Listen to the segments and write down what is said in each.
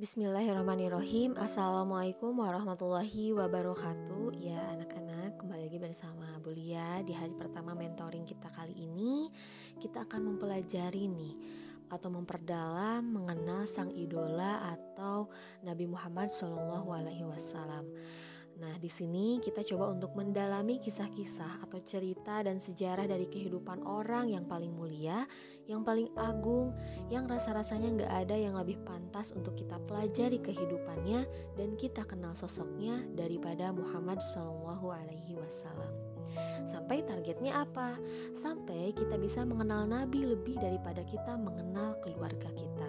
Bismillahirrahmanirrahim. Assalamualaikum warahmatullahi wabarakatuh. Ya anak-anak kembali lagi bersama Bulia Di hari pertama mentoring kita kali ini. Kita akan mempelajari nih Atau memperdalam mengenal sang idola Atau Nabi Muhammad SAW Nah, di sini kita coba untuk mendalami kisah-kisah atau cerita dan sejarah dari kehidupan orang yang paling mulia, yang paling agung, yang rasa-rasanya nggak ada yang lebih pantas untuk kita pelajari kehidupannya dan kita kenal sosoknya daripada Muhammad Shallallahu Alaihi Wasallam. Sampai targetnya apa? Sampai kita bisa mengenal Nabi lebih daripada kita mengenal keluarga kita.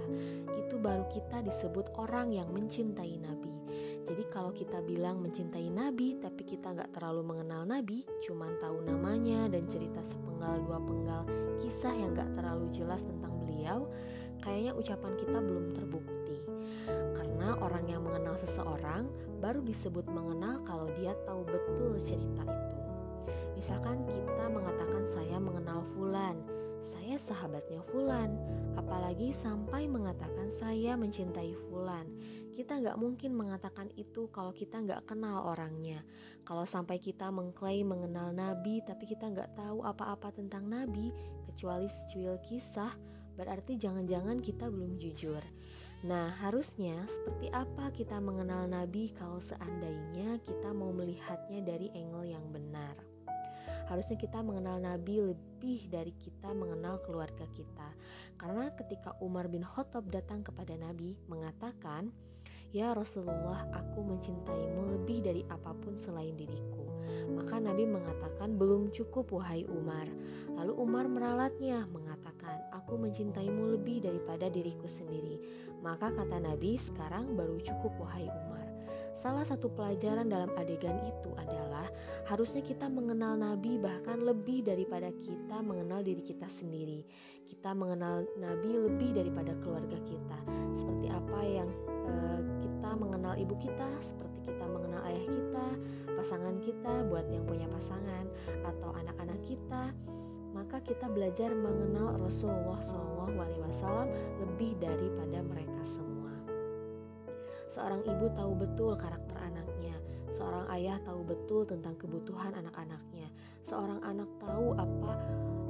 Itu baru kita disebut orang yang mencintai Nabi. Jadi kalau kita bilang mencintai Nabi tapi kita nggak terlalu mengenal Nabi, cuman tahu namanya dan cerita sepenggal dua penggal kisah yang nggak terlalu jelas tentang beliau, kayaknya ucapan kita belum terbukti. Karena orang yang mengenal seseorang baru disebut mengenal kalau dia tahu betul cerita itu. Misalkan kita mengatakan saya mengenal Fulan, saya sahabatnya Fulan, apalagi sampai mengatakan saya mencintai Fulan. Kita nggak mungkin mengatakan itu kalau kita nggak kenal orangnya. Kalau sampai kita mengklaim mengenal Nabi tapi kita nggak tahu apa-apa tentang Nabi kecuali secuil kisah, berarti jangan-jangan kita belum jujur. Nah, harusnya seperti apa kita mengenal Nabi kalau seandainya kita mau melihatnya dari angle yang benar? Harusnya kita mengenal Nabi lebih dari kita mengenal keluarga kita. Karena ketika Umar bin Khattab datang kepada Nabi mengatakan, Ya Rasulullah, aku mencintaimu lebih dari apa pun selain diriku. Maka Nabi mengatakan, belum cukup wahai Umar. Lalu Umar meralatnya, mengatakan, aku mencintaimu lebih daripada diriku sendiri. Maka kata Nabi, sekarang baru cukup wahai Umar. Salah satu pelajaran dalam adegan itu adalah harusnya kita mengenal Nabi bahkan lebih daripada kita mengenal diri kita sendiri. Kita mengenal Nabi lebih daripada keluarga kita. Seperti apa yang uh, mengenal ibu kita seperti kita mengenal ayah kita, pasangan kita buat yang punya pasangan atau anak-anak kita, maka kita belajar mengenal Rasulullah SAW lebih daripada mereka semua. Seorang ibu tahu betul karakter anaknya, seorang ayah tahu betul tentang kebutuhan anak-anaknya, seorang anak tahu apa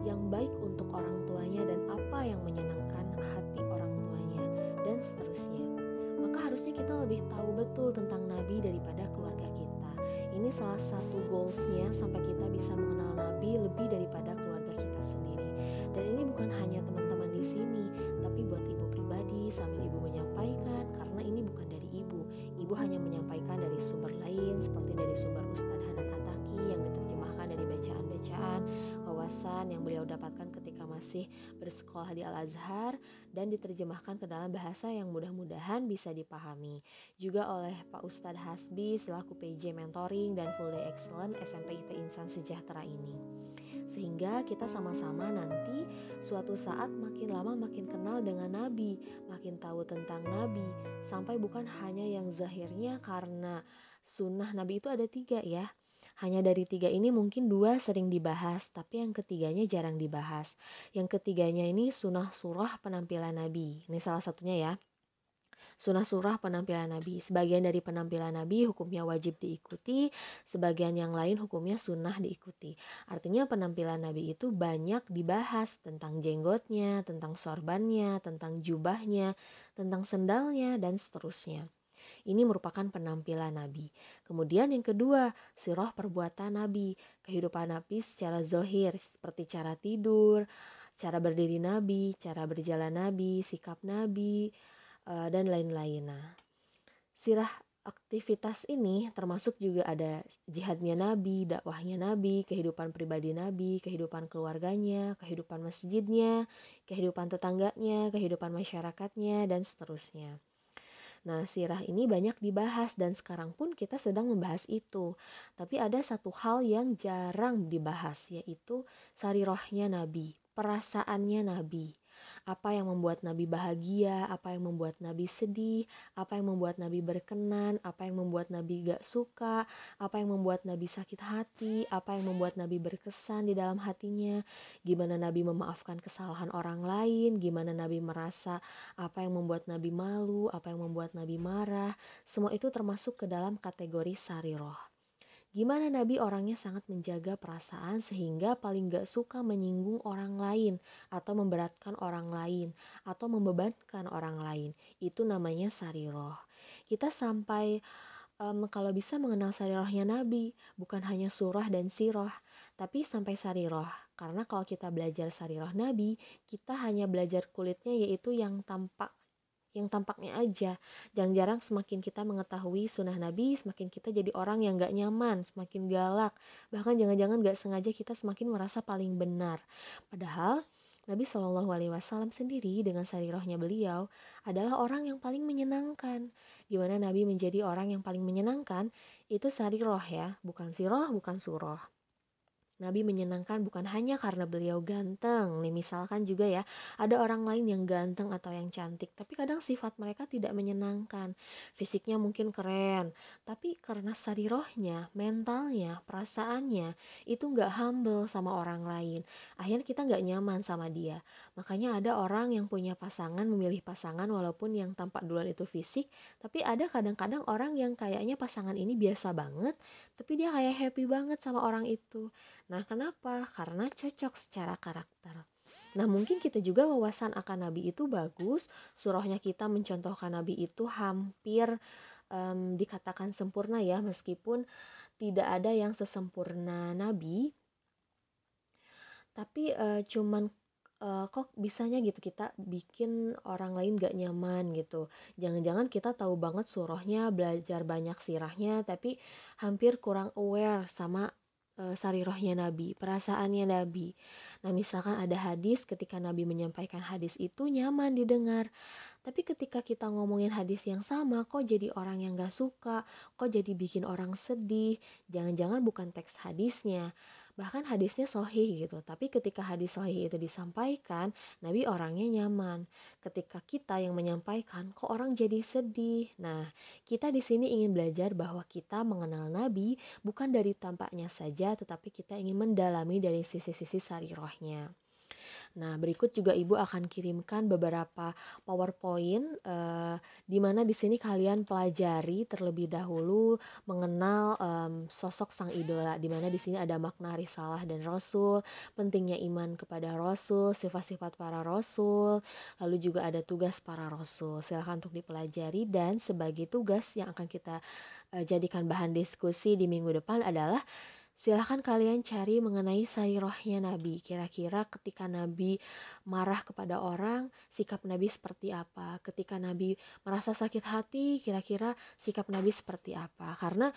yang baik untuk orang tuanya dan apa yang menyenangkan hati orang tuanya, dan seterusnya harusnya kita lebih tahu betul tentang Nabi daripada keluarga kita. Ini salah satu goalsnya sampai kita bisa mengenal Nabi lebih daripada keluarga kita sendiri. Dan ini bukan hanya teman-teman di sini, tapi buat ibu pribadi sambil ibu menyampaikan karena ini bukan dari ibu. Ibu hanya menyampaikan dari sumber lain seperti dari sumber Ustadz Hanan Ataki yang diterjemahkan dari bacaan-bacaan, wawasan yang beliau dapatkan masih bersekolah di Al-Azhar dan diterjemahkan ke dalam bahasa yang mudah-mudahan bisa dipahami. Juga oleh Pak Ustadz Hasbi selaku PJ Mentoring dan Full Day Excellent SMP IT Insan Sejahtera ini. Sehingga kita sama-sama nanti suatu saat makin lama makin kenal dengan Nabi, makin tahu tentang Nabi, sampai bukan hanya yang zahirnya karena sunnah Nabi itu ada tiga ya, hanya dari tiga ini mungkin dua sering dibahas, tapi yang ketiganya jarang dibahas. Yang ketiganya ini sunnah surah penampilan Nabi. Ini salah satunya ya. Sunnah surah penampilan Nabi. Sebagian dari penampilan Nabi hukumnya wajib diikuti, sebagian yang lain hukumnya sunnah diikuti. Artinya penampilan Nabi itu banyak dibahas tentang jenggotnya, tentang sorbannya, tentang jubahnya, tentang sendalnya, dan seterusnya. Ini merupakan penampilan Nabi. Kemudian yang kedua, sirah perbuatan Nabi. Kehidupan Nabi secara zohir, seperti cara tidur, cara berdiri Nabi, cara berjalan Nabi, sikap Nabi, eh, dan lain-lain. Nah, sirah aktivitas ini termasuk juga ada jihadnya Nabi, dakwahnya Nabi, kehidupan pribadi Nabi, kehidupan keluarganya, kehidupan masjidnya, kehidupan tetangganya, kehidupan masyarakatnya, dan seterusnya. Nah, sirah ini banyak dibahas dan sekarang pun kita sedang membahas itu. Tapi ada satu hal yang jarang dibahas yaitu sarirohnya Nabi, perasaannya Nabi. Apa yang membuat Nabi bahagia, apa yang membuat Nabi sedih, apa yang membuat Nabi berkenan, apa yang membuat Nabi gak suka, apa yang membuat Nabi sakit hati, apa yang membuat Nabi berkesan di dalam hatinya, gimana Nabi memaafkan kesalahan orang lain, gimana Nabi merasa apa yang membuat Nabi malu, apa yang membuat Nabi marah, semua itu termasuk ke dalam kategori sariroh. Gimana Nabi orangnya sangat menjaga perasaan sehingga paling gak suka menyinggung orang lain atau memberatkan orang lain atau membebankan orang lain. Itu namanya sariroh. Kita sampai um, kalau bisa mengenal sarirohnya Nabi, bukan hanya surah dan siroh, tapi sampai sariroh. Karena kalau kita belajar sariroh Nabi, kita hanya belajar kulitnya yaitu yang tampak yang tampaknya aja. Jarang-jarang semakin kita mengetahui sunnah Nabi, semakin kita jadi orang yang gak nyaman, semakin galak. Bahkan jangan-jangan gak sengaja kita semakin merasa paling benar. Padahal Nabi Shallallahu Alaihi Wasallam sendiri dengan sarirohnya beliau adalah orang yang paling menyenangkan. Gimana Nabi menjadi orang yang paling menyenangkan? Itu sariroh ya, bukan siroh, bukan suroh. Nabi menyenangkan bukan hanya karena beliau ganteng. Nih misalkan juga ya, ada orang lain yang ganteng atau yang cantik, tapi kadang sifat mereka tidak menyenangkan. Fisiknya mungkin keren, tapi karena sarirohnya, mentalnya, perasaannya, itu nggak humble sama orang lain. Akhirnya kita nggak nyaman sama dia. Makanya ada orang yang punya pasangan, memilih pasangan walaupun yang tampak duluan itu fisik, tapi ada kadang-kadang orang yang kayaknya pasangan ini biasa banget, tapi dia kayak happy banget sama orang itu. Nah, kenapa? Karena cocok secara karakter. Nah, mungkin kita juga wawasan akan Nabi itu bagus, surahnya kita mencontohkan Nabi itu hampir um, dikatakan sempurna ya, meskipun tidak ada yang sesempurna Nabi. Tapi uh, cuman uh, kok bisanya gitu kita bikin orang lain gak nyaman gitu. Jangan-jangan kita tahu banget surahnya, belajar banyak sirahnya, tapi hampir kurang aware sama uh, sarirohnya Nabi, perasaannya Nabi. Nah, misalkan ada hadis ketika Nabi menyampaikan hadis itu nyaman didengar. Tapi ketika kita ngomongin hadis yang sama, kok jadi orang yang gak suka, kok jadi bikin orang sedih. Jangan-jangan bukan teks hadisnya, bahkan hadisnya sohih gitu. Tapi ketika hadis sohih itu disampaikan Nabi orangnya nyaman. Ketika kita yang menyampaikan kok orang jadi sedih? Nah kita di sini ingin belajar bahwa kita mengenal Nabi bukan dari tampaknya saja tetapi kita ingin mendalami dari sisi-sisi sarirohnya Nah, berikut juga Ibu akan kirimkan beberapa PowerPoint uh, di mana di sini kalian pelajari terlebih dahulu mengenal um, sosok sang idola di mana di sini ada makna risalah dan rasul, pentingnya iman kepada rasul, sifat-sifat para rasul, lalu juga ada tugas para rasul. Silahkan untuk dipelajari dan sebagai tugas yang akan kita uh, jadikan bahan diskusi di minggu depan adalah Silahkan kalian cari mengenai sarirohnya Nabi. Kira-kira ketika Nabi marah kepada orang, sikap Nabi seperti apa? Ketika Nabi merasa sakit hati, kira-kira sikap Nabi seperti apa? Karena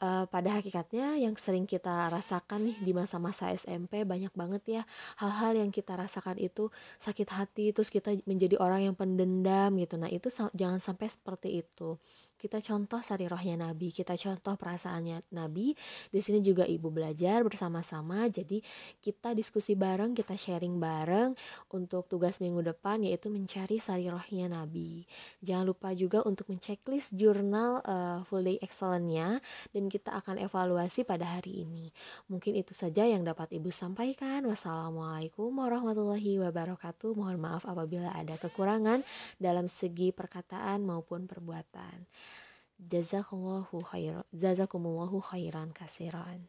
uh, pada hakikatnya yang sering kita rasakan nih di masa-masa SMP banyak banget ya hal-hal yang kita rasakan itu sakit hati, terus kita menjadi orang yang pendendam gitu. Nah itu jangan sampai seperti itu kita contoh sari rohnya Nabi, kita contoh perasaannya Nabi. Di sini juga ibu belajar bersama-sama, jadi kita diskusi bareng, kita sharing bareng untuk tugas minggu depan yaitu mencari sari rohnya Nabi. Jangan lupa juga untuk menceklis jurnal uh, full day excellent-nya dan kita akan evaluasi pada hari ini. Mungkin itu saja yang dapat ibu sampaikan. Wassalamualaikum warahmatullahi wabarakatuh. Mohon maaf apabila ada kekurangan dalam segi perkataan maupun perbuatan. Jazakumullahu khairan. Jazakumullahu khairan kasiran.